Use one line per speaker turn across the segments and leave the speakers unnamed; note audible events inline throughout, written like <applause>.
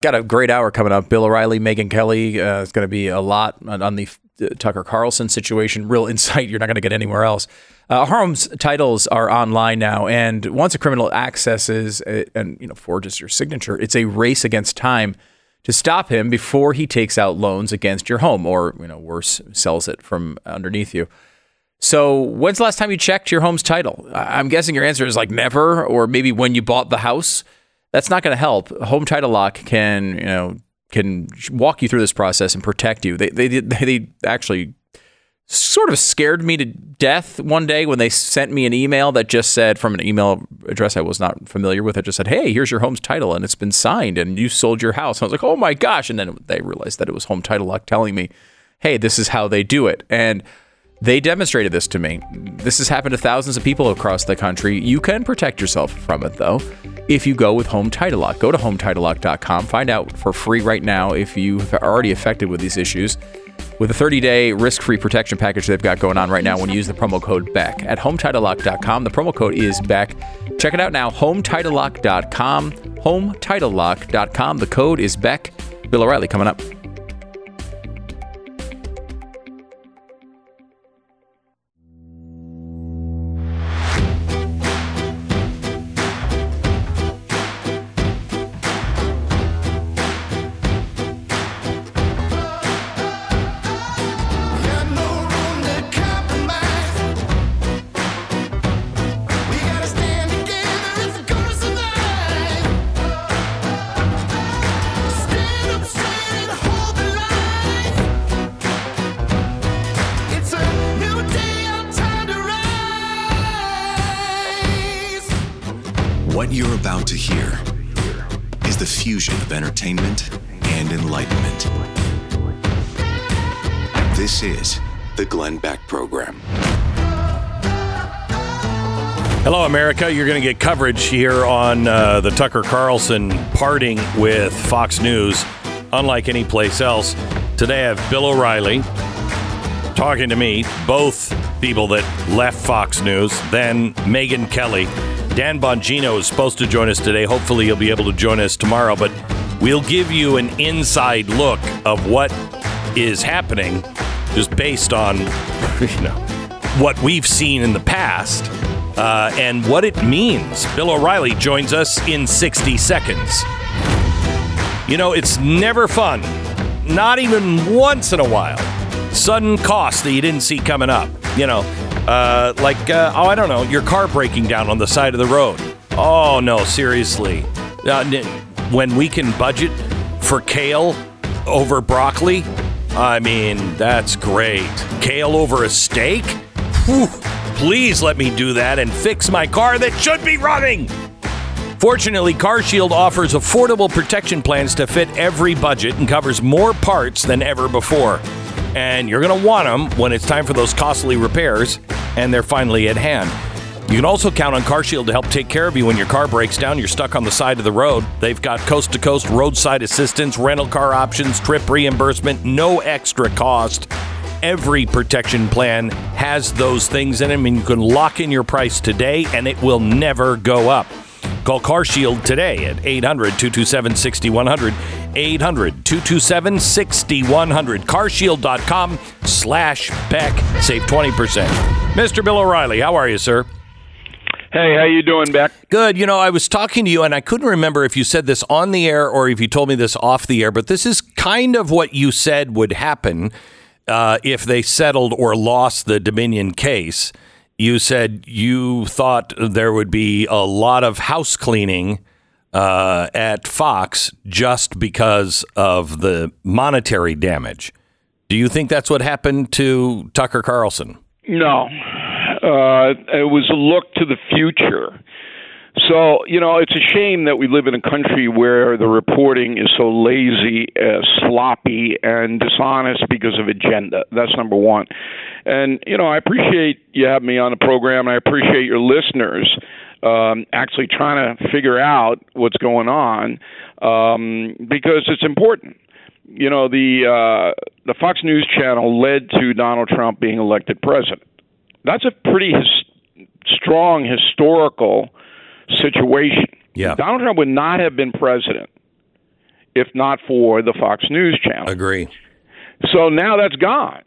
Got a great hour coming up. Bill O'Reilly, Megyn Kelly. Uh, it's going to be a lot on, on the uh, Tucker Carlson situation. Real <laughs> insight you're not going to get anywhere else. Uh, titles are online now, and once a criminal accesses it and you know forges your signature, it's a race against time to stop him before he takes out loans against your home, or you know worse, sells it from underneath you. So, when's the last time you checked your home's title? I'm guessing your answer is like never, or maybe when you bought the house that's not going to help. Home Title Lock can, you know, can walk you through this process and protect you. They they they actually sort of scared me to death one day when they sent me an email that just said from an email address I was not familiar with. It just said, "Hey, here's your home's title and it's been signed and you sold your house." And I was like, "Oh my gosh!" And then they realized that it was Home Title Lock telling me, "Hey, this is how they do it." And they demonstrated this to me. This has happened to thousands of people across the country. You can protect yourself from it though if you go with Home Title Lock. Go to HometitleLock.com. Find out for free right now if you are already affected with these issues. With a 30-day risk-free protection package they've got going on right now when you use the promo code BECK at HometitleLock.com. The promo code is BECK. Check it out now, HometitleLock.com, HometitleLock.com. The code is BECK. Bill O'Reilly coming up.
This is the Glenn Beck Program.
Hello, America. You're going to get coverage here on uh, the Tucker Carlson parting with Fox News, unlike any place else. Today I have Bill O'Reilly talking to me, both people that left Fox News, then Megyn Kelly. Dan Bongino is supposed to join us today. Hopefully, he'll be able to join us tomorrow, but we'll give you an inside look of what is happening just based on, <laughs> you know, what we've seen in the past uh, and what it means. Bill O'Reilly joins us in 60 seconds. You know, it's never fun, not even once in a while. Sudden costs that you didn't see coming up. You know, uh, like, uh, oh, I don't know, your car breaking down on the side of the road. Oh, no, seriously. Uh, when we can budget for kale over broccoli, I mean, that's great. Kale over a steak? Whew, please let me do that and fix my car that should be running. Fortunately, CarShield offers affordable protection plans to fit every budget and covers more parts than ever before. And you're going to want them when it's time for those costly repairs, and they're finally at hand. You can also count on CarShield to help take care of you when your car breaks down, you're stuck on the side of the road. They've got coast to coast roadside assistance, rental car options, trip reimbursement, no extra cost. Every protection plan has those things in them, and you can lock in your price today, and it will never go up. Call CarShield today at 800 227 6100. 800 227 6100. CarShield.com slash Beck. Save 20%. Mr. Bill O'Reilly, how are you, sir?
Hey, how you doing, Beck?
Good. You know, I was talking to you, and I couldn't remember if you said this on the air or if you told me this off the air, but this is kind of what you said would happen uh, if they settled or lost the Dominion case. You said you thought there would be a lot of house cleaning uh, at Fox just because of the monetary damage. Do you think that's what happened to Tucker Carlson?
No. Uh, it was a look to the future. So, you know, it's a shame that we live in a country where the reporting is so lazy, uh, sloppy, and dishonest because of agenda. That's number one. And, you know, I appreciate you having me on the program, and I appreciate your listeners um, actually trying to figure out what's going on um, because it's important. You know, the uh, the Fox News channel led to Donald Trump being elected president. That's a pretty his- strong historical situation.
Yeah.
Donald Trump would not have been president if not for the Fox News channel.
Agree.
So now that's gone.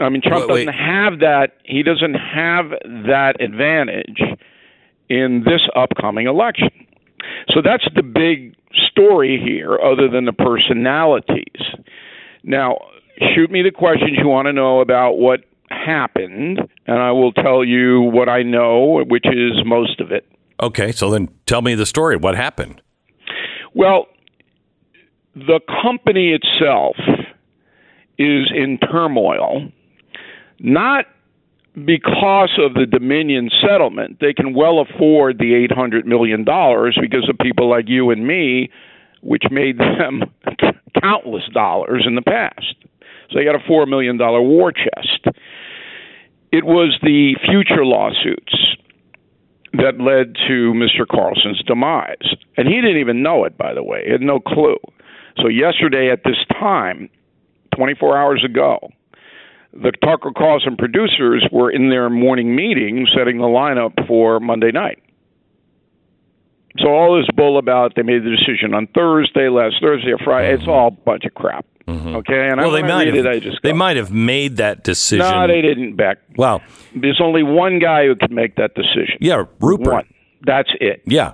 I mean, Trump
Wait, wait.
doesn't have that. He doesn't have that advantage in this upcoming election. So that's the big story here, other than the personalities. Now, shoot me the questions you want to know about what happened, and I will tell you what I know, which is most of it.
Okay, so then tell me the story. What happened?
Well, the company itself is in turmoil, not because of the Dominion settlement. They can well afford the $800 million because of people like you and me, which made them <laughs> countless dollars in the past. So they got a $4 million war chest. It was the future lawsuits that led to Mr. Carlson's demise. And he didn't even know it, by the way. He had no clue. So, yesterday at this time, 24 hours ago, the Tucker Carlson producers were in their morning meeting setting the lineup for Monday night. So, all this bull about they made the decision on Thursday, last Thursday or Friday, it's all a bunch of crap. Mm-hmm. Okay, and
Well,
I,
they might have.
it, I just
they
go,
might have made that decision.
No, they didn't, Beck.
Well,
There's only one guy who could make that decision.
yeah, Rupert.
One. That's it.
Yeah,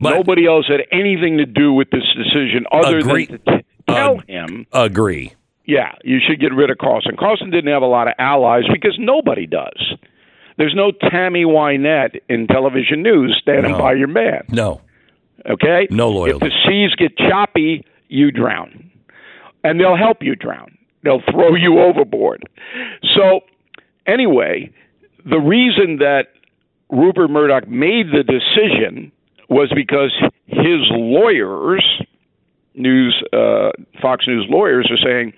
but
Nobody else had anything to do with this decision other
Agree-
than to t- tell
Ag-
him,
agree.
yeah, you should get rid of Carlson. Carlson didn't have a lot of allies because nobody does. There's no Tammy Wynette in television news standing
No.
by your man.
No,
Okay?
No loyalty.
If the seas get choppy, you drown. And they'll help you drown. They'll throw you overboard. So, anyway, the reason that Rupert Murdoch made the decision was because his lawyers, news, uh, Fox News lawyers, are saying,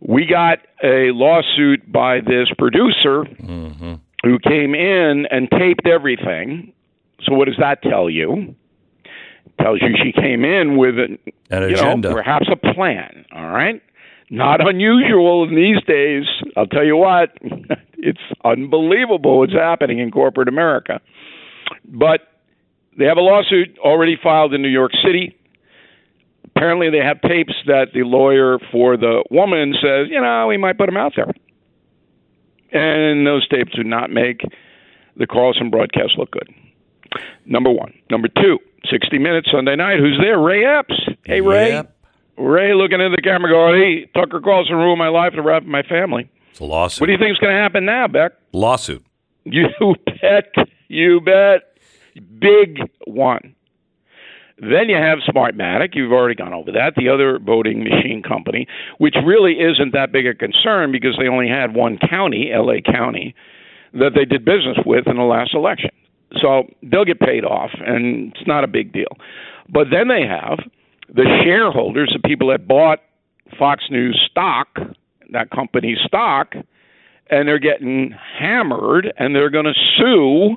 we got a lawsuit by this producer who came in and taped everything. So, what does that tell you? Tells you she came in with an,
An agenda.
know, perhaps a plan. All right, not unusual in these days. I'll tell you what, <laughs> it's unbelievable what's happening in corporate America. But they have a lawsuit already filed in New York City. Apparently, they have tapes that the lawyer for the woman says, you know, we might put them out there. And those tapes do not make the Carlson broadcast look good. Number one. Number two, 60 Minutes Sunday night. Who's there? Ray Epps. Hey, Ray.
Yep.
Ray looking at the camera going, hey, Tucker Carlson ruined my life and wrapped my family.
It's a lawsuit.
What do you think is going to happen now, Beck?
lawsuit.
You <laughs> bet. You bet. Big one. Then you have Smartmatic. You've already gone over that. The other voting machine company, which really isn't that big a concern because they only had one county, LA County, that they did business with in the last election. So they'll get paid off, and it's not a big deal. But then they have the shareholders, the people that bought Fox News stock, that company's stock, and they're getting hammered, and they're going to sue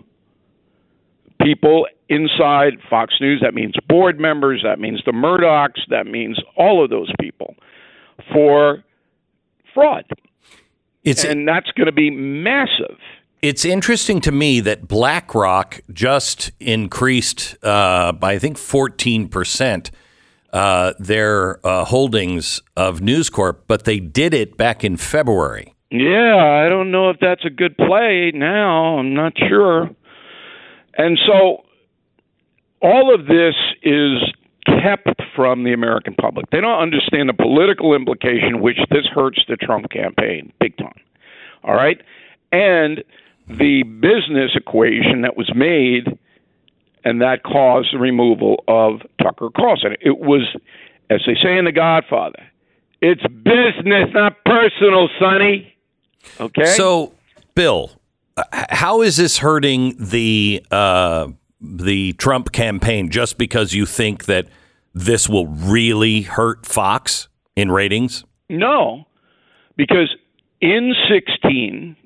people inside Fox News. That means board members, that means the Murdochs, that means all of those people for fraud.
It's
And that's going to be massive.
It's interesting to me that BlackRock just increased uh, by I think fourteen percent uh, their uh, holdings of News Corp, but they did it back in February.
Yeah, I don't know if that's a good play now. I'm not sure. And so all of this is kept from the American public. They don't understand the political implication, which this hurts the Trump campaign big time. All right? And the business equation that was made and that caused the removal of Tucker Carlson. It was, as they say in The Godfather, it's business, not personal, Sonny. Okay?
So, Bill, how is this hurting the uh, the Trump campaign? Just because you think that this will really hurt Fox in ratings?
No, because in 16,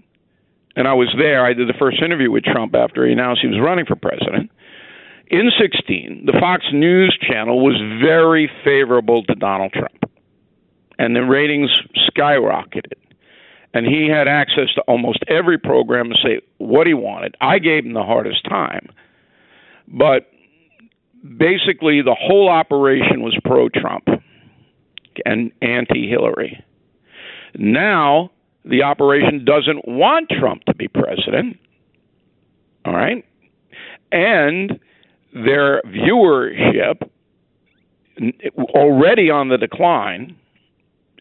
and I was there, I did the first interview with Trump after he announced he was running for president. In 16, the Fox News channel was very favorable to Donald Trump, and the ratings skyrocketed. And he had access to almost every program to say what he wanted. I gave him the hardest time, but basically the whole operation was pro Trump and anti Hillary. Now the operation doesn't want Trump to be president. All right? And their viewership already on the decline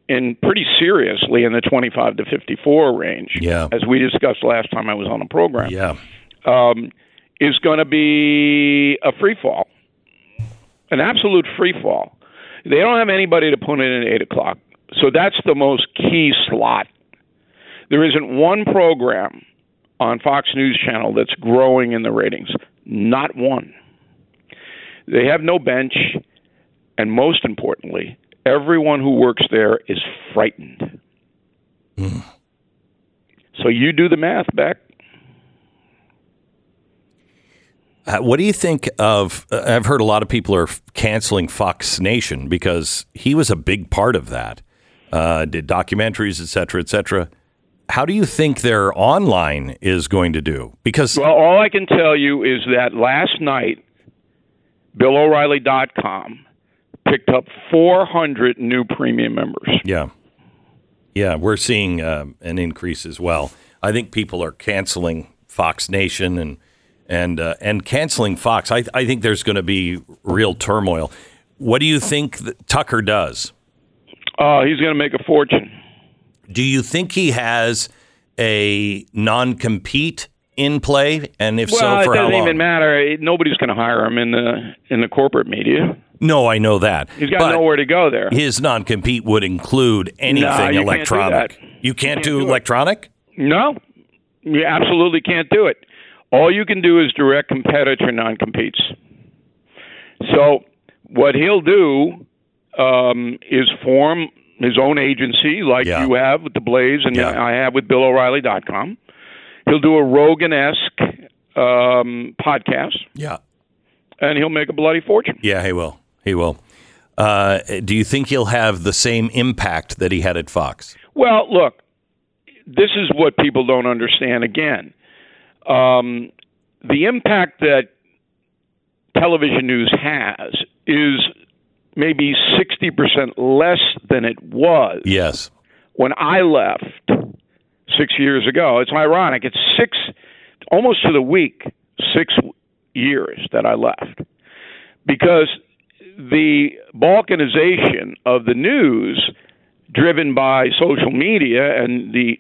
and pretty seriously in the 25 to 54 range,
Yeah.
as we discussed last time I was on the program,
Yeah.
um, is going to be a free fall, an absolute free fall. They don't have anybody to put in at 8 o'clock. So that's the most key slot. There isn't one program on Fox News Channel that's growing in the ratings. Not one. They have no bench. And most importantly, everyone who works there is frightened. So you do the math, Beck.
Uh, what do you think of? Uh, I've heard a lot of people are f- canceling Fox Nation because he was a big part of that. Uh, did documentaries, et cetera, et cetera. How do you think their online is going to do? Because
Well, all I can tell you is that last night, BillO'Reilly.com picked up 400 new premium members.
yeah, yeah, we're seeing um, an increase as well. I think people are canceling Fox Nation and and uh, and canceling Fox. I, I think there's going to be real turmoil. What do you think Tucker does?
Uh, he's going to make a fortune.
Do you think he has a non compete in play? And if
Well,
so,
it
for how long?
doesn't even matter. Nobody's going to hire him in the in the corporate media.
No, I know that.
He's got
But
nowhere to go there.
His non compete would include anything
you can't do
electronic.
that.
You can't,
can't
do,
do it.
electronic?
No, you absolutely can't do it. All you can do is direct competitor non competes. So what he'll do um, is form his own agency, like
Yeah.
you have with the Blaze, and
Yeah.
I have with BillO'Reilly.com. He'll do a Rogan esque um, podcast,
Yeah.
and he'll make a bloody fortune.
Yeah, he will. He will. Uh, do you think he'll have the same impact that he had at Fox?
Well, look, this is what people don't understand. Again, um, the impact that television news has is maybe 60% less than it was
Yes.
when I left six years ago. It's ironic. It's six, almost to the week, six years that I left. Because the balkanization of the news, driven by social media and the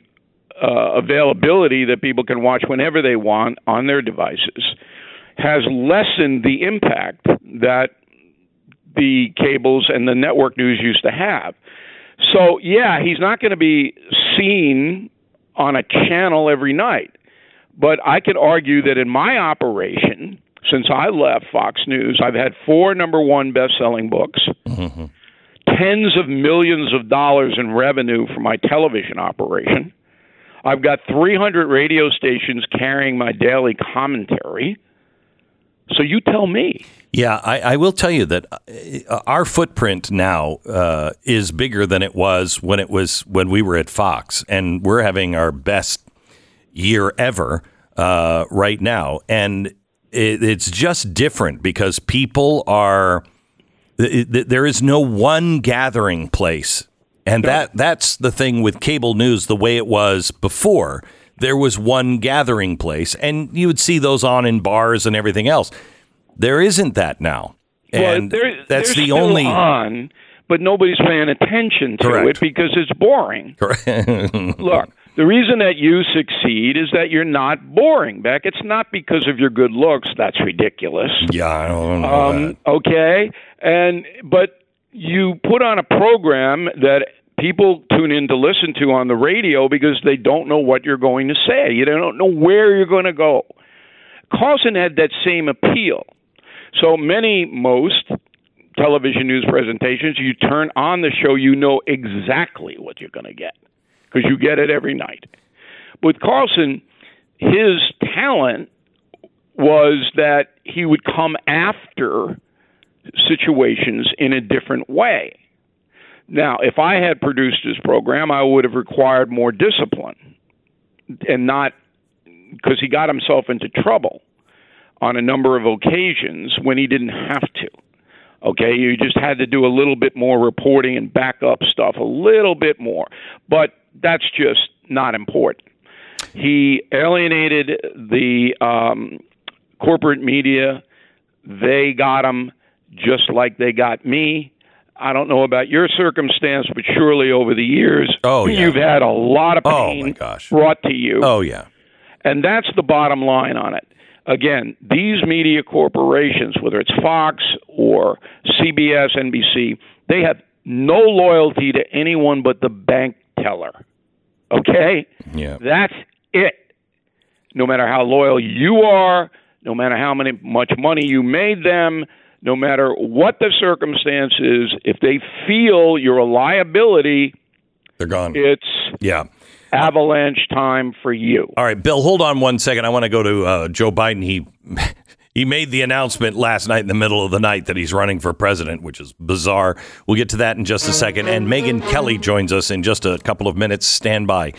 uh, availability that people can watch whenever they want on their devices, has lessened the impact that the cables and the network news used to have. So, yeah, he's not going to be seen on a channel every night. But I could argue that in my operation, since I left Fox News, I've had four number one best selling books, mm-hmm. tens of millions of dollars in revenue for my television operation. I've got 300 radio stations carrying my daily commentary. So you tell me.
Yeah, I, I will tell you that uh, our footprint now uh, is bigger than it was when it was when we were at Fox, and we're having our best year ever uh, right now, and it, it's just different because people are. it- there is no one gathering place, and that that's the thing with cable news. The way it was before, there was one gathering place, and you would see those on in bars and everything else. There isn't that now, and
well, they're,
that's
they're
the only.
on, but nobody's paying attention to
Correct.
it because it's boring. <laughs> Look, the reason that you succeed is that you're not boring, Beck. It's not because of your good looks. That's ridiculous.
yeah, I don't know.
Um, okay, and but you put on a program that people tune in to listen to on the radio because they don't know what you're going to say. You don't know where you're going to go. Carlson had that same appeal. So many, most television news presentations, you turn on the show, you know exactly what you're going to get because you get it every night. With Carlson, his talent was that he would come after situations in a different way. Now, if I had produced his program, I would have required more discipline and not because he got himself into trouble. on a number of occasions when he didn't have to. Okay, you just had to do a little bit more reporting and back up stuff a little bit more, but that's just not important. He alienated the um, corporate media. They got him just like they got me. I don't know about your circumstance, but surely over the years,
Oh, yeah.
you've had a lot of
Oh,
pain
my gosh.
brought to you.
Oh yeah.
And that's the bottom line on it. Again, these media corporations, whether it's Fox or CBS, NBC, they have no loyalty to anyone but the bank teller. Okay?
Yeah.
That's it. No matter how loyal you are, no matter how many much money you made them, no matter what the circumstances, if they feel you're a liability,
They're gone.
it's
Yeah.
avalanche time for you.
All right, Bill, hold on one second. I want to go to uh, Joe Biden. He <laughs> he made the announcement last night in the middle of the night that he's running for president, which is bizarre. We'll get to that in just a second. And Megyn Kelly joins us in just a couple of minutes. Stand by.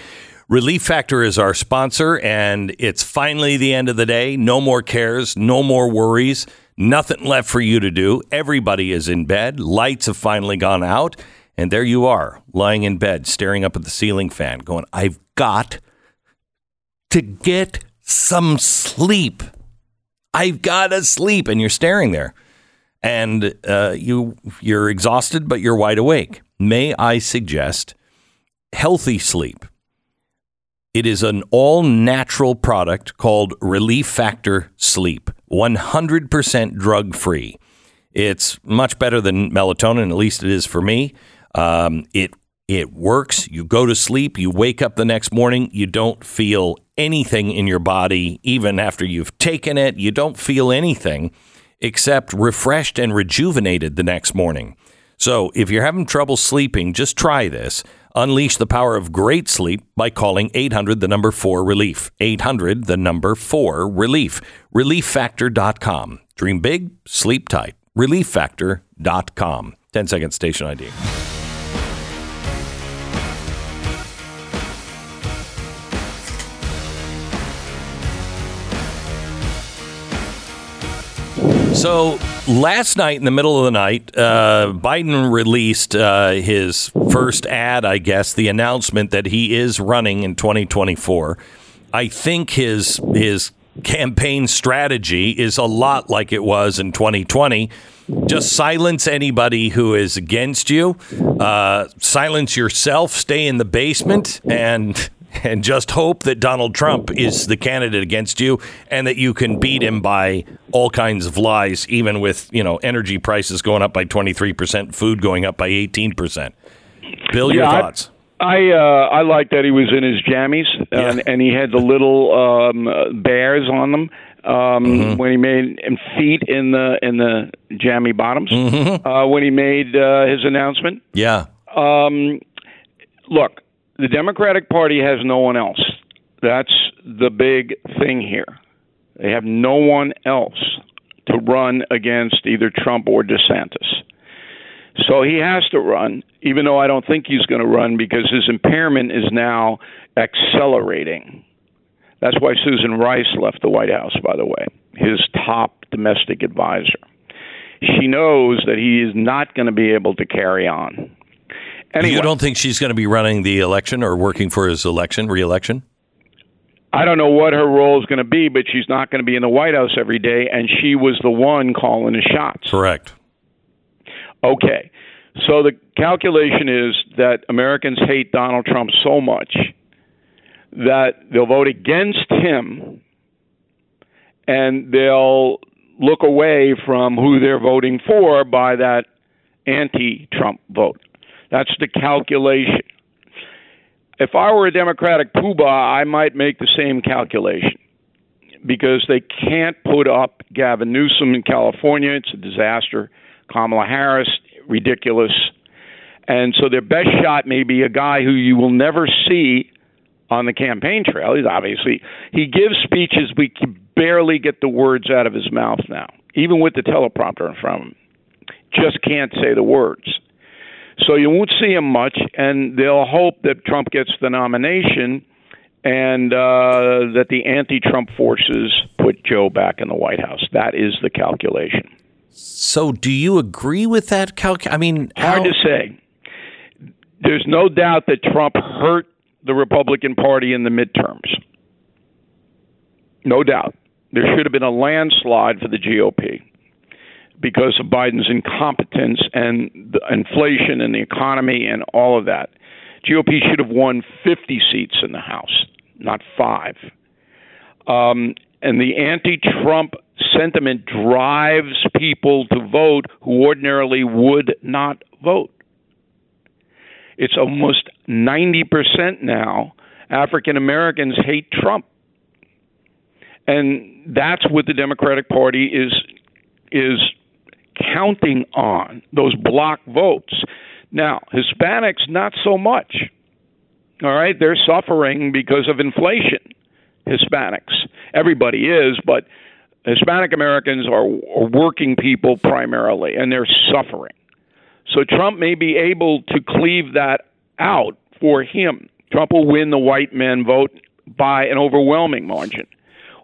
Relief Factor is our sponsor, and it's finally the end of the day. No more cares, no more worries, nothing left for you to do. Everybody is in bed. Lights have finally gone out. And there you are, lying in bed, staring up at the ceiling fan, going, I've got to get some sleep. I've got to sleep, and you're staring there, and uh, you you're exhausted, but you're wide awake. May I suggest healthy sleep? It is an all natural product called Relief Factor Sleep, 100% drug free. It's much better than melatonin, at least it is for me. Um, it it works. You go to sleep, you wake up the next morning, you don't feel anything in your body, even after you've taken it. You don't feel anything except refreshed and rejuvenated the next morning. So if you're having trouble sleeping, just try this. Unleash the power of great sleep by calling 800 the number 4 relief. 800 the number 4 relief. Relieffactor.com. Dream big, sleep tight. Relieffactor.com. 10 second station ID. So last night, in the middle of the night, uh, Biden released uh, his first ad, I guess, the announcement that he is running in 2024. I think his his campaign strategy is a lot like it was in 2020. Just silence anybody who is against you. Uh, silence yourself. Stay in the basement and and just hope that Donald Trump is the candidate against you and that you can beat him by all kinds of lies, even with you know energy prices going up by 23 percent, food going up by 18 percent. Bill, your
Yeah,
thoughts?
I uh, I like that he was in his jammies and,
Yeah.
and he had the little um, uh, bears on them um,
Mm-hmm.
when he made feet in the in the jammy bottoms
Mm-hmm.
uh, when he made uh, his announcement.
Yeah,
Um, look, the Democratic Party has no one else. That's the big thing here. They have no one else to run against either Trump or DeSantis. So he has to run, even though I don't think he's going to run because his impairment is now accelerating. That's why Susan Rice left the White House, by the way, his top domestic advisor. She knows that he is not going to be able to carry on. Anyway,
you don't think she's going to be running the election or working for his election, reelection?
I don't know what her role is going to be, but she's not going to be in the White House every day, and she was the one calling the shots.
Correct.
Okay. So the calculation is that Americans hate Donald Trump so much that they'll vote against him and they'll look away from who they're voting for by that anti Trump vote. That's the calculation. If I were a Democratic poobah, I might make the same calculation because they can't put up Gavin Newsom in California. It's a disaster. Kamala Harris, ridiculous. And so their best shot may be a guy who you will never see on the campaign trail. He's obviously he gives speeches we can barely get the words out of his mouth now, even with the teleprompter in front of him. Just can't say the words. So you won't see him much, and they'll hope that Trump gets the nomination and uh, that the anti-Trump forces put Joe back in the White House. That is the calculation.
So, do you agree with that calc? I mean,
hard to say. There's no doubt that Trump hurt the Republican Party in the midterms. No doubt. There should have been a landslide for the GOP because of Biden's incompetence and the inflation and the economy and all of that. GOP should have won 50 seats in the House, not five. Um, and the anti Trump sentiment drives people to vote who ordinarily would not vote. It's almost 90% now African Americans hate Trump. And that's what the Democratic Party is is counting on those block votes. Now, Hispanics not so much. All right, they're suffering because of inflation. Hispanics. Everybody is, but Hispanic Americans are, are working people primarily, and they're suffering. So Trump may be able to cleave that out for him. Trump will win the white men vote by an overwhelming margin.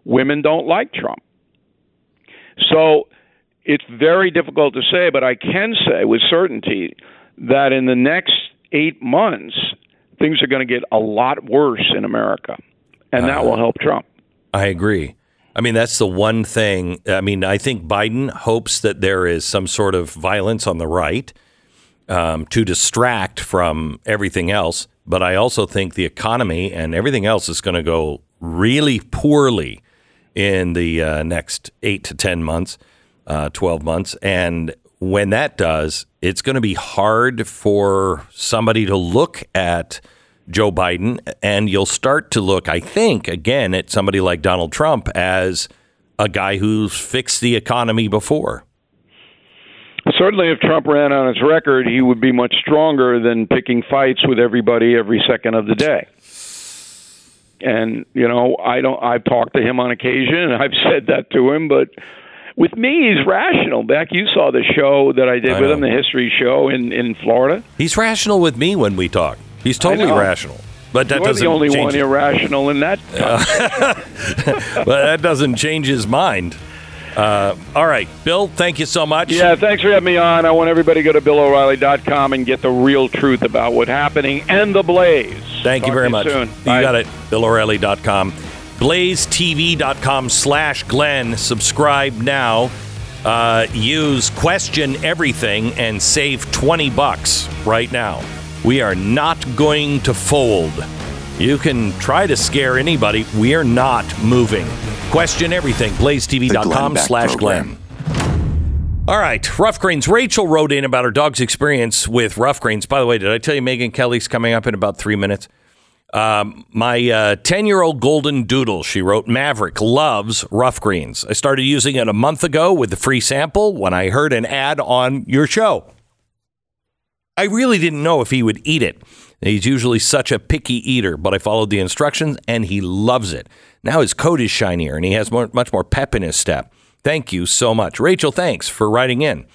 Women don't like Trump. So it's very difficult to say, but I can say with certainty that in the next eight months, things are going to get a lot worse in America, and that will help Trump.
I agree. I mean, that's the one thing. I mean, I think Biden hopes that there is some sort of violence on the right um, to distract from everything else. But I also think the economy and everything else is going to go really poorly in the uh, next eight to 10 months, uh, 12 months. And when that does, it's going to be hard for somebody to look at Joe Biden, and you'll start to look, I think, again at somebody like Donald Trump as a guy who's fixed the economy before.
Certainly, if Trump ran on his record, he would be much stronger than picking fights with everybody every second of the day. And you know, I don't. I've talked to him on occasion, and I've said that to him. But with me, he's rational. Beck, you saw the show that I did
I
with
know.
him, the history show in in Florida.
He's rational with me when we talk. He's totally rational. But that
You're
doesn't
the only one
it.
irrational in that. <laughs>
but that doesn't change his mind. Uh, all right, Bill, thank you so much.
Yeah, thanks for having me on. I want everybody to go to BillO'Reilly.com and get the real truth about what's happening and the blaze.
Thank you very much.
Soon.
You
Bye.
got it. BillO'Reilly.com. BlazeTV.com slash Glenn. Subscribe now. Uh, use question everything and save 20 bucks right now. We are not going to fold. You can try to scare anybody. We are not moving. Question everything. BlazeTV.com slash. Glenn. All right, Ruff Greens. Rachel wrote in about her dog's experience with Ruff Greens. By the way, did I tell you Megyn Kelly's coming up in about three minutes? Um, my 10 year old golden doodle, she wrote, Maverick loves Ruff Greens. I started using it a month ago with the free sample when I heard an ad on your show. I really didn't know if he would eat it. He's usually such a picky eater, but I followed the instructions and he loves it. Now his coat is shinier and he has more, much more pep in his step. Thank you so much. Rachel, thanks for writing in.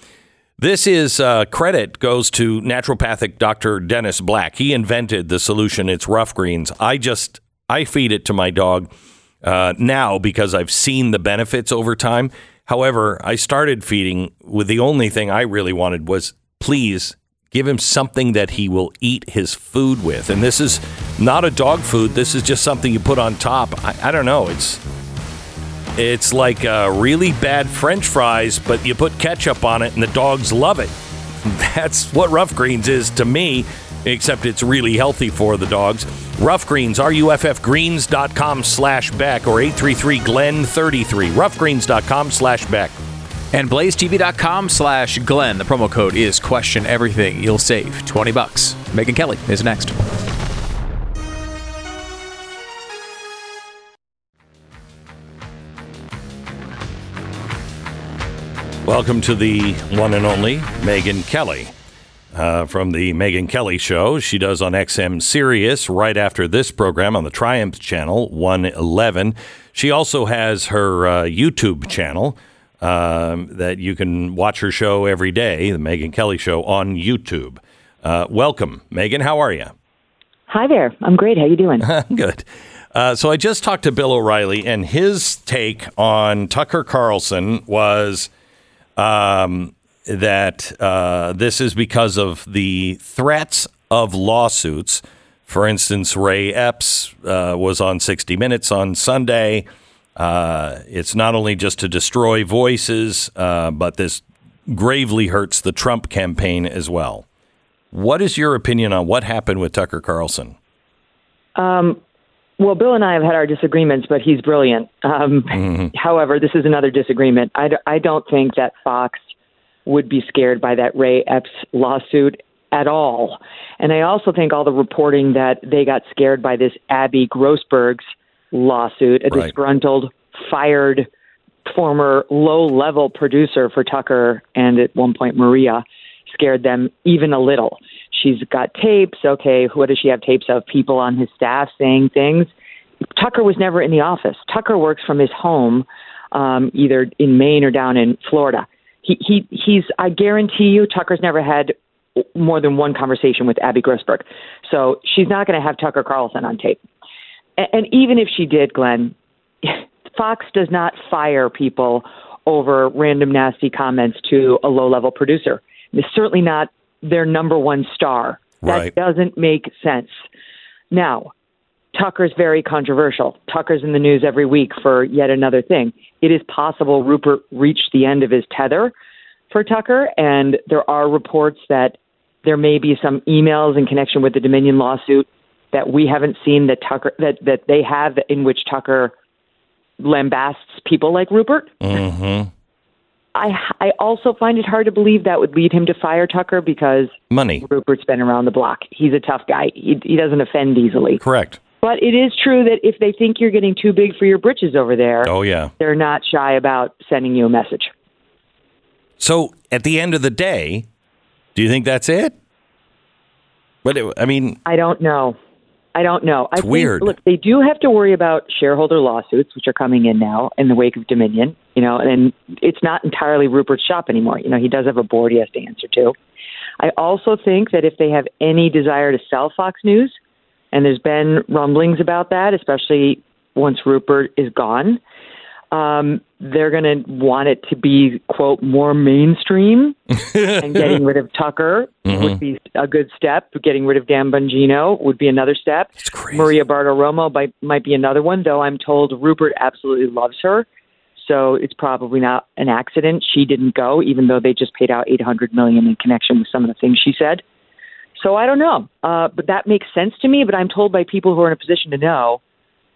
This is uh, credit goes to naturopathic Dr. Dennis Black. He invented the solution. It's Ruff Greens. I just I feed it to my dog uh, now because I've seen the benefits over time. However, I started feeding with the only thing I really wanted was please give him something that he will eat his food with. And this is not a dog food. This is just something you put on top. I, I don't know. It's it's like uh, really bad French fries, but you put ketchup on it and the dogs love it. <laughs> That's what Ruff Greens is to me, except it's really healthy for the dogs. Ruff Greens, ruffgreens.com slash Beck or 833-GLEN33. Ruffgreens.com slash Beck.
And blazetv.com slash Glenn. The promo code is question everything. You'll save 20 bucks. Megyn Kelly is next.
Welcome to the one and only Megyn Kelly. Uh, from the Megyn Kelly Show. She does on XM Sirius right after this program on the Triumph Channel 111. She also has her uh, YouTube channel um, that you can watch her show every day, the Megyn Kelly Show on YouTube. Uh, welcome, Megyn. How are you?
Hi there. I'm great. How you doing? <laughs>
Good. Uh, so I just talked to Bill O'Reilly, and his take on Tucker Carlson was um, that uh, this is because of the threats of lawsuits. For instance, Ray Epps uh, was on 60 Minutes on Sunday. Uh, it's not only just to destroy voices, uh, but this gravely hurts the Trump campaign as well. What is your opinion on what happened with Tucker Carlson?
Um, well, Bill and I have had our disagreements, but he's brilliant. Um, mm-hmm. However, this is another disagreement. I d- I don't think that Fox would be scared by that Ray Epps lawsuit at all. And I also think all the reporting that they got scared by this Abby Grossberg's lawsuit, a right. disgruntled, fired former low level producer for Tucker and at one point Maria scared them even a little. She's got tapes. Okay, what does she have tapes of? People on his staff saying things. Tucker was never in the office. Tucker works from his home, um, either in Maine or down in Florida. He, he he's. I guarantee you, Tucker's never had more than one conversation with Abby Grossberg. So she's not going to have Tucker Carlson on tape. And, and even if she did, Glenn, <laughs> Fox does not fire people over random nasty comments to a low level producer. It's certainly not their number one star.
Right.
That doesn't make sense. Now, Tucker's very controversial. Tucker's in the news every week for yet another thing. It is possible Rupert reached the end of his tether for Tucker, and there are reports that there may be some emails in connection with the Dominion lawsuit that we haven't seen that Tucker that that they have in which Tucker lambasts people like Rupert.
Mm-hmm.
I I also find it hard to believe that would lead him to fire Tucker because
money.
Rupert's been around the block. He's a tough guy. He he doesn't offend easily.
Correct.
But it is true that if they think you're getting too big for your britches over there,
oh yeah,
they're not shy about sending you a message.
So at the end of the day, do you think that's it? But it, I mean,
I don't know. I don't know.
It's
I think,
weird.
Look, they do have to worry about shareholder lawsuits, which are coming in now in the wake of Dominion. You know, and it's not entirely Rupert's shop anymore. You know, he does have a board he has to answer to. I also think that if they have any desire to sell Fox News, and there's been rumblings about that, especially once Rupert is gone, um, they're going to want it to be quote more mainstream, <laughs> and getting rid of Tucker mm-hmm. would be a good step. Getting rid of Dan Bongino would be another step. Maria Bartiromo might might be another one, though. I'm told Rupert absolutely loves her, so it's probably not an accident she didn't go, even though they just paid out 800 million in connection with some of the things she said. So I don't know, uh, but that makes sense to me. But I'm told by people who are in a position to know,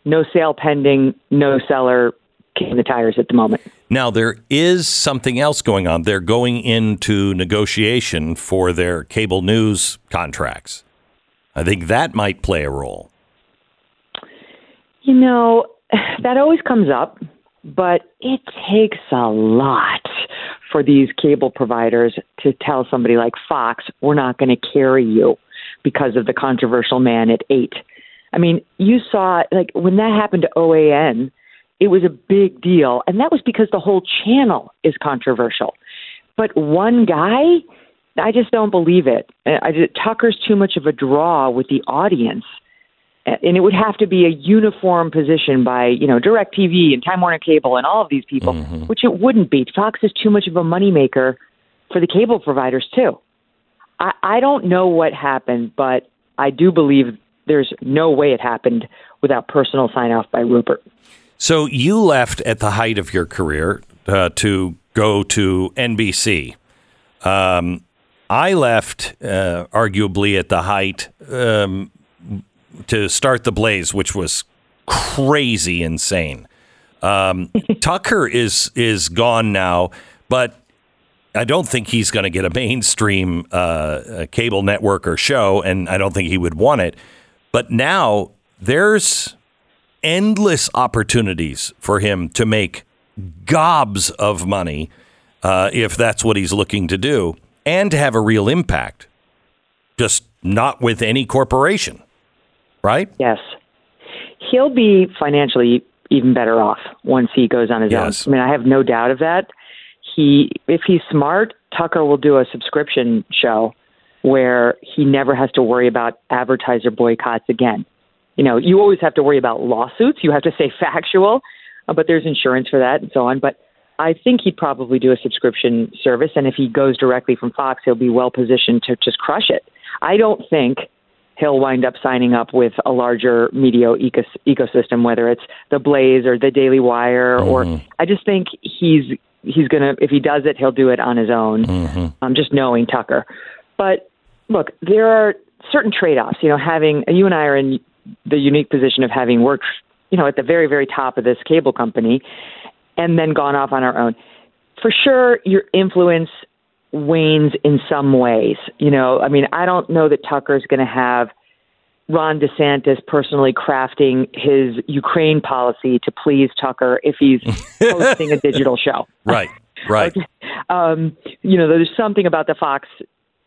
no sale pending, no seller kicking the tires at the moment.
Now, there is something else going on. They're going into negotiation for their cable news contracts. I think that might play a role.
You know, that always comes up, but it takes a lot for these cable providers to tell somebody like Fox, we're not going to carry you because of the controversial man at eight. I mean, you saw, like, when that happened to OAN, it was a big deal. And that was because the whole channel is controversial. But one guy, I just don't believe it. I just, Tucker's too much of a draw with the audience. And it would have to be a uniform position by, you know, DirecTV and Time Warner Cable and all of these people, mm-hmm. which it wouldn't be. Fox is too much of a moneymaker for the cable providers, too. I, I don't know what happened, but I do believe there's no way it happened without personal sign off by Rupert.
So you left at the height of your career uh, to go to NBC. Um, I left uh, arguably at the height um, to start the Blaze, which was crazy insane. Um, <laughs> Tucker is is gone now, but I don't think he's going to get a mainstream uh, cable network or show, and I don't think he would want it. But now there's endless opportunities for him to make gobs of money uh, if that's what he's looking to do and to have a real impact. Just not with any corporation, right?
Yes. He'll be financially even better off once he goes on his
yes.
own. I mean, I have no doubt of that. He, if he's smart, Tucker will do a subscription show where he never has to worry about advertiser boycotts again you know, you always have to worry about lawsuits. You have to say <laughs> factual, uh, but there's insurance for that and so on. But I think he'd probably do a subscription service, and if he goes directly from Fox, he'll be well positioned to just crush it. I don't think he'll wind up signing up with a larger media ecos- ecosystem, whether it's the Blaze or the Daily Wire, mm-hmm. or I just think he's he's gonna if he does it, he'll do it on his own. Mm-hmm. Um, just knowing Tucker, but look, there are certain trade-offs. You know, having you and I are in the unique position of having worked, you know, at the very very top of this cable company, and then gone off on our own. For sure, your influence wanes in some ways. You know, I mean, I don't know that Tucker's going to have Ron DeSantis personally crafting his Ukraine policy to please Tucker if he's <laughs> hosting a digital show.
Right, right. <laughs>
um, you know, there's something about the Fox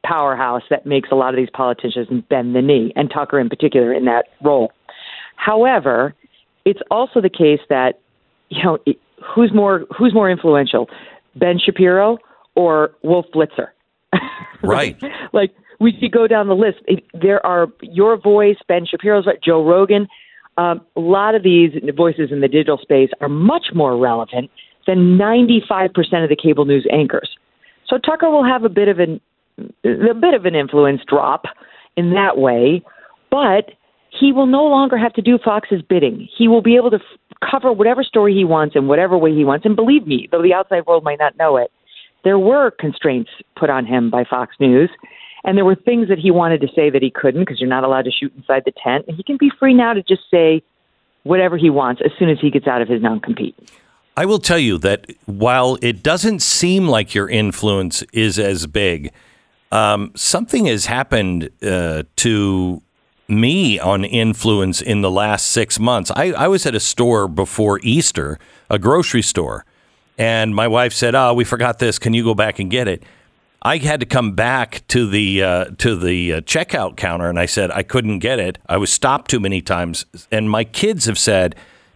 powerhouse that makes a lot of these politicians bend the knee, and Tucker in particular in that role. However, it's also the case that you know who's more who's more influential, Ben Shapiro or Wolf Blitzer. <laughs>
right.
like we could go down the list. There are your voice, Ben Shapiro's, Joe Rogan. Um, a lot of these voices in the digital space are much more relevant than 95% of the cable news anchors. So Tucker will have a bit of an a bit of an influence drop in that way, but he will no longer have to do Fox's bidding. He will be able to f- cover whatever story he wants in whatever way he wants. And believe me, though the outside world might not know it, there were constraints put on him by Fox News. And there were things that he wanted to say that he couldn't because you're not allowed to shoot inside the tent. And he can be free now to just say whatever he wants as soon as he gets out of his non compete.
I will tell you that while it doesn't seem like your influence is as big, um, something has happened uh, to me on influence in the last six months. I, I was at a store before Easter, a grocery store, and my wife said, "Oh, we forgot this. Can you go back and get it?" I had to come back to the uh, to the uh, checkout counter, and I said I couldn't get it. I was stopped too many times, and my kids have said,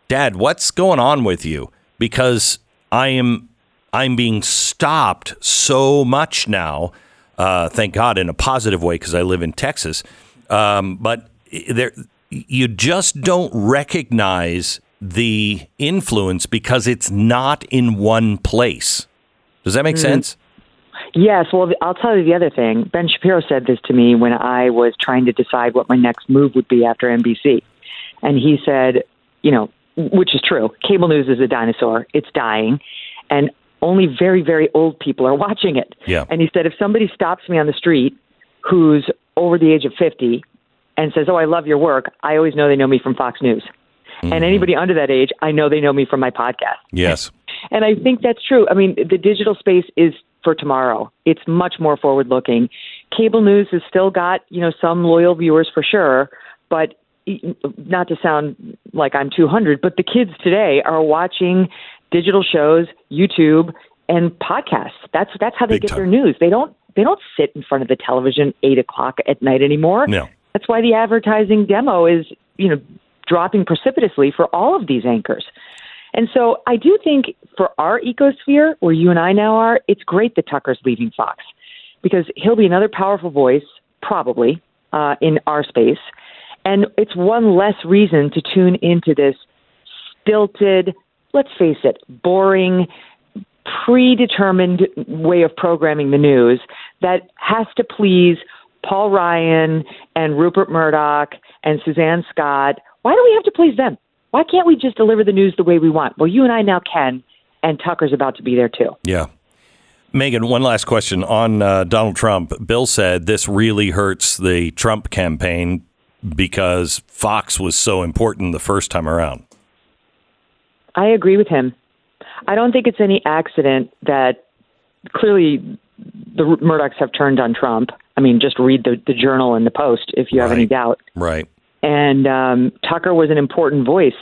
"Dad, what's going on with you?" Because I am I'm being stopped so much now. Uh, thank God, in a positive way, because I live in Texas. Um, but there, you just don't recognize the influence because it's not in one place. Does that make mm-hmm. sense?
Yes. Well, I'll tell you the other thing. Ben Shapiro said this to me when I was trying to decide what my next move would be after NBC. And he said, you know, which is true, cable news is a dinosaur, it's dying. And only very, very old people are watching it.
Yeah.
And he said, if somebody stops me on the street who's over the age of 50 and says, Oh, I love your work, I always know they know me from Fox News. Mm-hmm. And anybody under that age, I know they know me from my podcast.
Yes. <laughs>
And I think that's true. I mean, the digital space is for tomorrow. It's much more forward looking. Cable news has still got, you know, some loyal viewers for sure, but not to sound like I'm 200, but the kids today are watching digital shows, YouTube, and podcasts. That's that's how they Big get time. their news. They don't they don't sit in front of the television eight o'clock at night anymore.
No.
That's why the advertising demo is, you know, dropping precipitously for all of these anchors. And so I do think for our ecosphere, where you and I now are, it's great that Tucker's leaving Fox because he'll be another powerful voice, probably, uh, in our space. And it's one less reason to tune into this stilted, let's face it, boring, predetermined way of programming the news that has to please Paul Ryan and Rupert Murdoch and Suzanne Scott. Why do we have to please them? Why can't we just deliver the news the way we want? Well, you and I now can, and Tucker's about to be there too.
Yeah. Megyn, one last question on uh, Donald Trump. Bill said this really hurts the Trump campaign because Fox was so important the first time around.
I agree with him. I don't think it's any accident that clearly the Murdochs have turned on Trump. I mean, just read the, the Journal and the Post if you have any doubt.
Right.
And um, Tucker was an important voice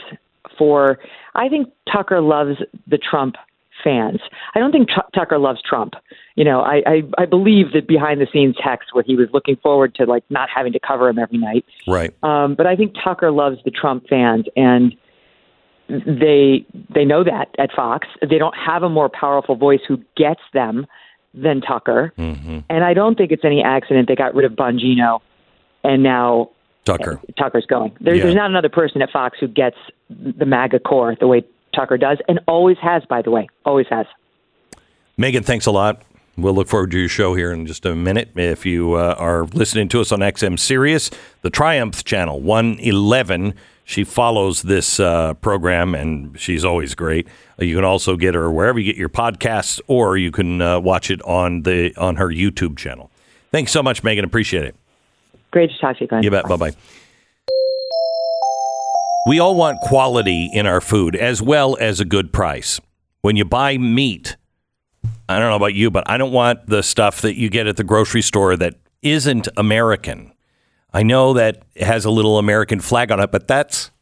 for. I think Tucker loves the Trump fans. I don't think Tucker loves Trump. You know, I, I I believe that behind the scenes text where he was looking forward to like not having to cover him every night.
Right.
Um, but I think Tucker loves the Trump fans, and they they know that at Fox. They don't have a more powerful voice who gets them than Tucker. Mm-hmm. And I don't think it's any accident they got rid of Bongino and now
Tucker.
Tucker's going. There,
Yeah.
There's not another person at Fox who gets the MAGA core the way Tucker does, and always has, by the way, always has.
Megyn, thanks a lot. We'll look forward to your show here in just a minute. If you uh, are listening to us on XM Sirius, the Triumph channel, 111, she follows this uh, program and she's always great. You can also get her wherever you get your podcasts or you can uh, watch it on the on her YouTube channel. Thanks so much, Megyn. Appreciate it.
Great to talk to you, Glenn.
You bet. Bye bye. We all want quality in our food as well as a good price. When you buy meat, I don't know about you, but I don't want the stuff that you get at the grocery store that isn't American. I know that it has a little American flag on it, but that's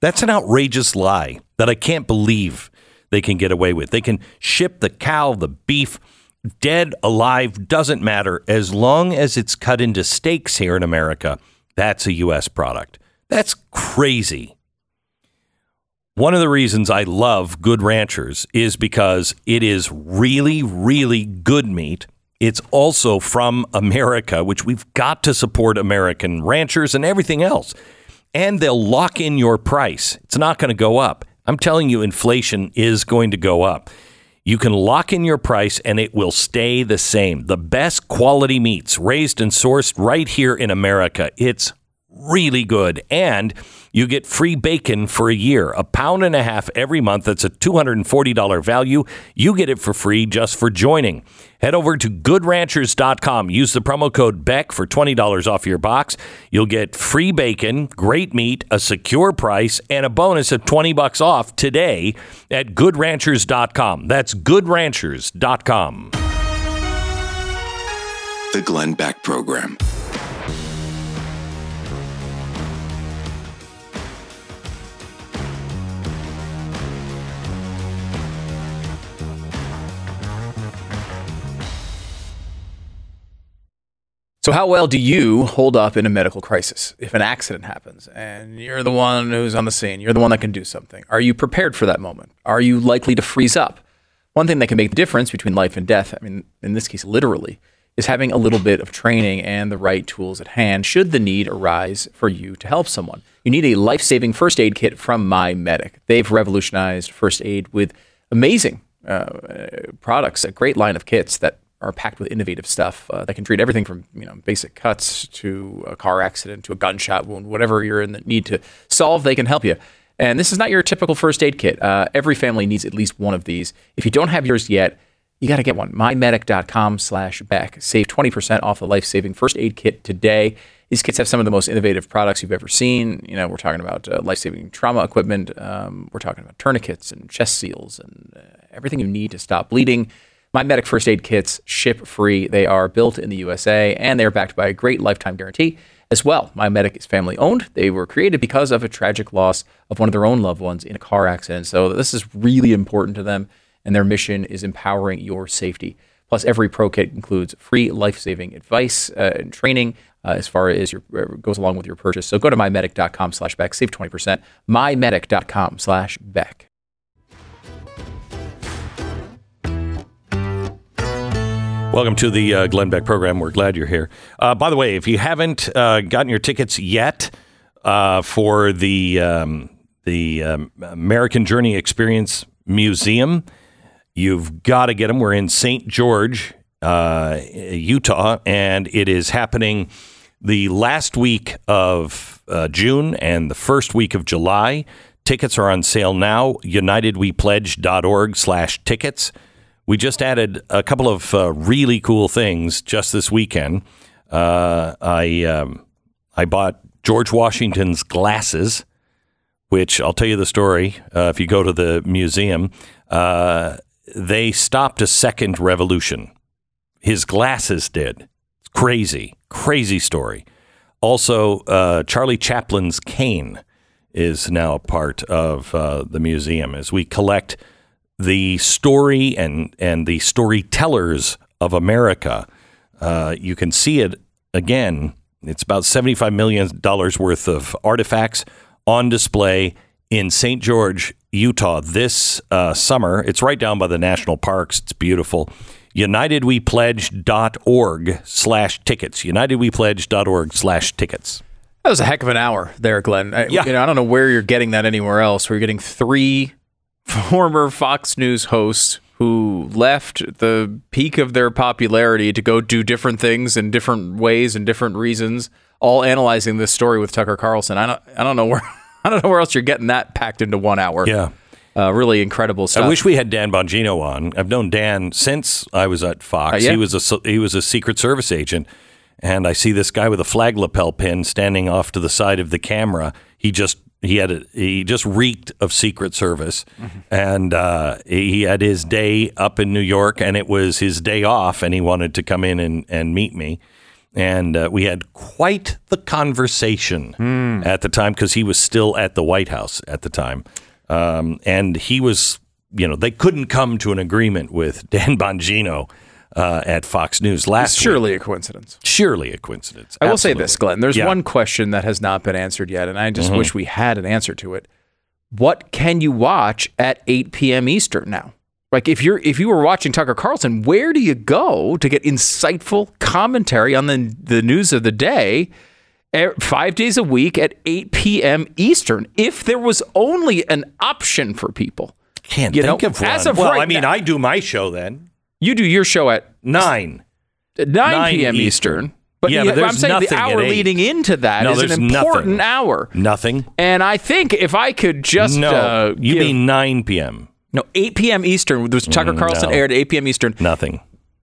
that's an outrageous lie that I can't believe they can get away with. They can ship the cow, the beef, dead, alive, doesn't matter. As long as it's cut into steaks here in America, that's a U.S. product. That's crazy. One of the reasons I love Good Ranchers is because it is really, really good meat. It's also from America, which we've got to support American ranchers and everything else. And they'll lock in your price. It's not going to go up. I'm telling you, inflation is going to go up. You can lock in your price and it will stay the same. The best quality meats raised and sourced right here in America. It's really good. And you get free bacon for a year, a pound and a half every month. That's a $240 value. You get it for free just for joining. Head over to goodranchers.com. Use the promo code BECK for $20 off your box. You'll get free bacon, great meat, a secure price, and a bonus of 20 bucks off today at goodranchers.com. That's goodranchers.com.
The Glenn Beck Program.
So, how well do you hold up in a medical crisis if an accident happens and you're the one who's on the scene? You're the one that can do something. Are you prepared for that moment? Are you likely to freeze up? One thing that can make the difference between life and death, I mean, in this case, literally, is having a little bit of training and the right tools at hand should the need arise for you to help someone. You need a life saving first aid kit from MyMedic. They've revolutionized first aid with amazing uh, products, a great line of kits that are packed with innovative stuff uh, that can treat everything from you know basic cuts to a car accident to a gunshot wound, whatever you're in the need to solve, they can help you. And this is not your typical first aid kit. Uh, every family needs at least one of these. If you don't have yours yet, you got to get one. MyMedic.com slash Beck. Save 20% off the life-saving first aid kit today. These kits have some of the most innovative products you've ever seen. You know, we're talking about uh, life-saving trauma equipment. Um, we're talking about tourniquets and chest seals and uh, everything you need to stop bleeding. My Medic first aid kits ship free. They are built in the USA and they are backed by a great lifetime guarantee as well. My Medic is family owned. They were created because of a tragic loss of one of their own loved ones in a car accident. So this is really important to them and their mission is empowering your safety. Plus, every pro kit includes free life-saving advice uh, and training uh, as far as your uh, goes along with your purchase. So go to mymedic.com slash Beck, save 20%, mymedic.com slash Beck.
Welcome to the uh, Glenn Beck program. We're glad you're here. Uh, by the way, if you haven't uh, gotten your tickets yet uh, for the um, the um, American Journey Experience Museum, you've got to get them. We're in St. George, uh, Utah, and it is happening the last week of uh, June and the first week of July. Tickets are on sale now. UnitedWePledge.org slash tickets. We just added a couple of uh, really cool things just this weekend. Uh, I um, I bought George Washington's glasses, which I'll tell you the story. Uh, if you go to the museum, uh, they stopped a second revolution. His glasses did. It's crazy, crazy story. Also, uh, Charlie Chaplin's cane is now a part of uh, the museum as we collect the story and and the storytellers of America. Uh, you can see it again. It's about seventy five million dollars worth of artifacts on display in St. George, Utah, this uh, summer. It's right down by the national parks. It's beautiful. UnitedWePledge.org slash tickets. UnitedWePledge.org slash tickets.
That was a heck of an hour there, Glenn. I,
Yeah.
you know, I don't know where you're getting that anywhere else. We're getting three former Fox News hosts who left the peak of their popularity to go do different things in different ways and different reasons, all analyzing this story with Tucker Carlson. I don't, I don't know where, <laughs> I don't know where else you're getting that packed into one hour.
Yeah.
uh, really incredible stuff.
I wish we had Dan Bongino on. I've known Dan since I was at Fox.
Uh, yeah.
He was a he was a Secret Service agent, and I see this guy with a flag lapel pin standing off to the side of the camera. He just he had a, he just reeked of Secret Service,
Mm-hmm.
and uh, he had his day up in New York, and it was his day off, and he wanted to come in and, and meet me. And uh, we had quite the conversation
Hmm.
at the time because he was still at the White House at the time. Um, and he was, you know, they couldn't come to an agreement with Dan Bongino uh, at Fox News last
it's
week.
surely a coincidence.
Surely a coincidence.
I will say this, Glenn. There's
Yeah. Mm-hmm.
one question that has not been answered yet, and I just wish we had an answer to it. What can you watch at 8 p.m. Eastern now? Like if you're if you were watching Tucker Carlson, where do you go to get insightful commentary on the the news of the day? eh, Five days a week at 8 p.m. Eastern. If there was only an option for people,
Can't
you
think
know,
of one.
as of
well,
right
I mean,
now-
I do my show then
you do your show at
nine.
9,
9
p.m.
Eastern.
Eastern. But
Yeah, but
I'm saying the hour leading into that
No,
is an
nothing.
important hour.
Nothing.
And I think if I could just
no,
uh,
you
give-
mean nine p.m.
no 8 p.m. Eastern. There's Tucker Carlson
Mm, no.
aired at 8 p.m. Eastern.
Nothing.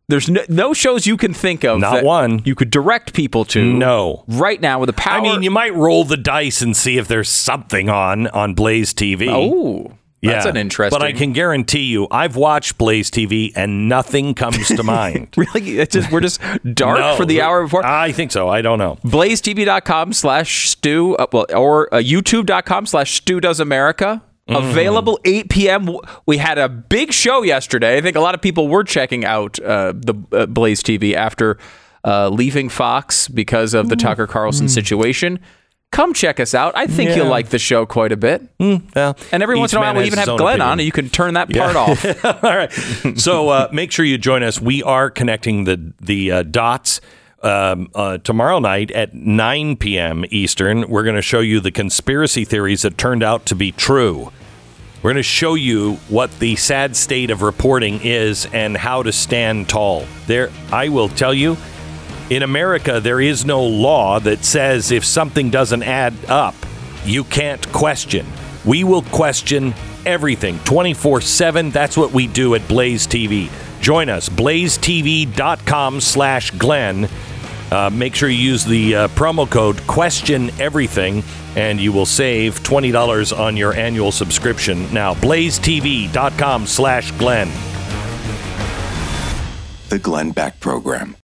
There's no, no shows you can think of.
Not
that
one.
You could direct people to.
No.
Right now with the power.
I mean, you might roll the dice and see if there's something on on Blaze TV.
Oh, that's an interesting.
But I can guarantee you, I've watched Blaze TV and nothing comes to <laughs> mind.
really. It's just we're just dark <laughs>
No.
for the hour before.
I think so. I don't know.
blazetv.com slash Stu uh, well, or uh, youtube.com slash Stu does america
Mm-hmm.
available 8 p.m we had a big show yesterday i think a lot of people were checking out uh, the uh, blaze tv after uh, leaving fox because of the tucker carlson situation come check us out i think you'll
Mm.
Like the show quite a bit
Well,
and every
each
once in a while we'll even have glenn
opinion.
on and you can turn that part off <laughs>
All right. So uh, make sure you join us. We are connecting the the uh, dots um, uh, tomorrow night at 9 p.m. Eastern. We're going to show you the conspiracy theories that turned out to be true. We're going to show you what the sad state of reporting is and how to stand tall. There, I will tell you. In America, there is no law that says if something doesn't add up, you can't question. We will question everything 24 7. That's what we do at Blaze TV. Join us, blazetv.com slash Glenn. Uh, make sure you use the uh, promo code question everything and you will save $20 on your annual subscription. Now, blazetv.com slash Glenn.
The Glenn Beck Program.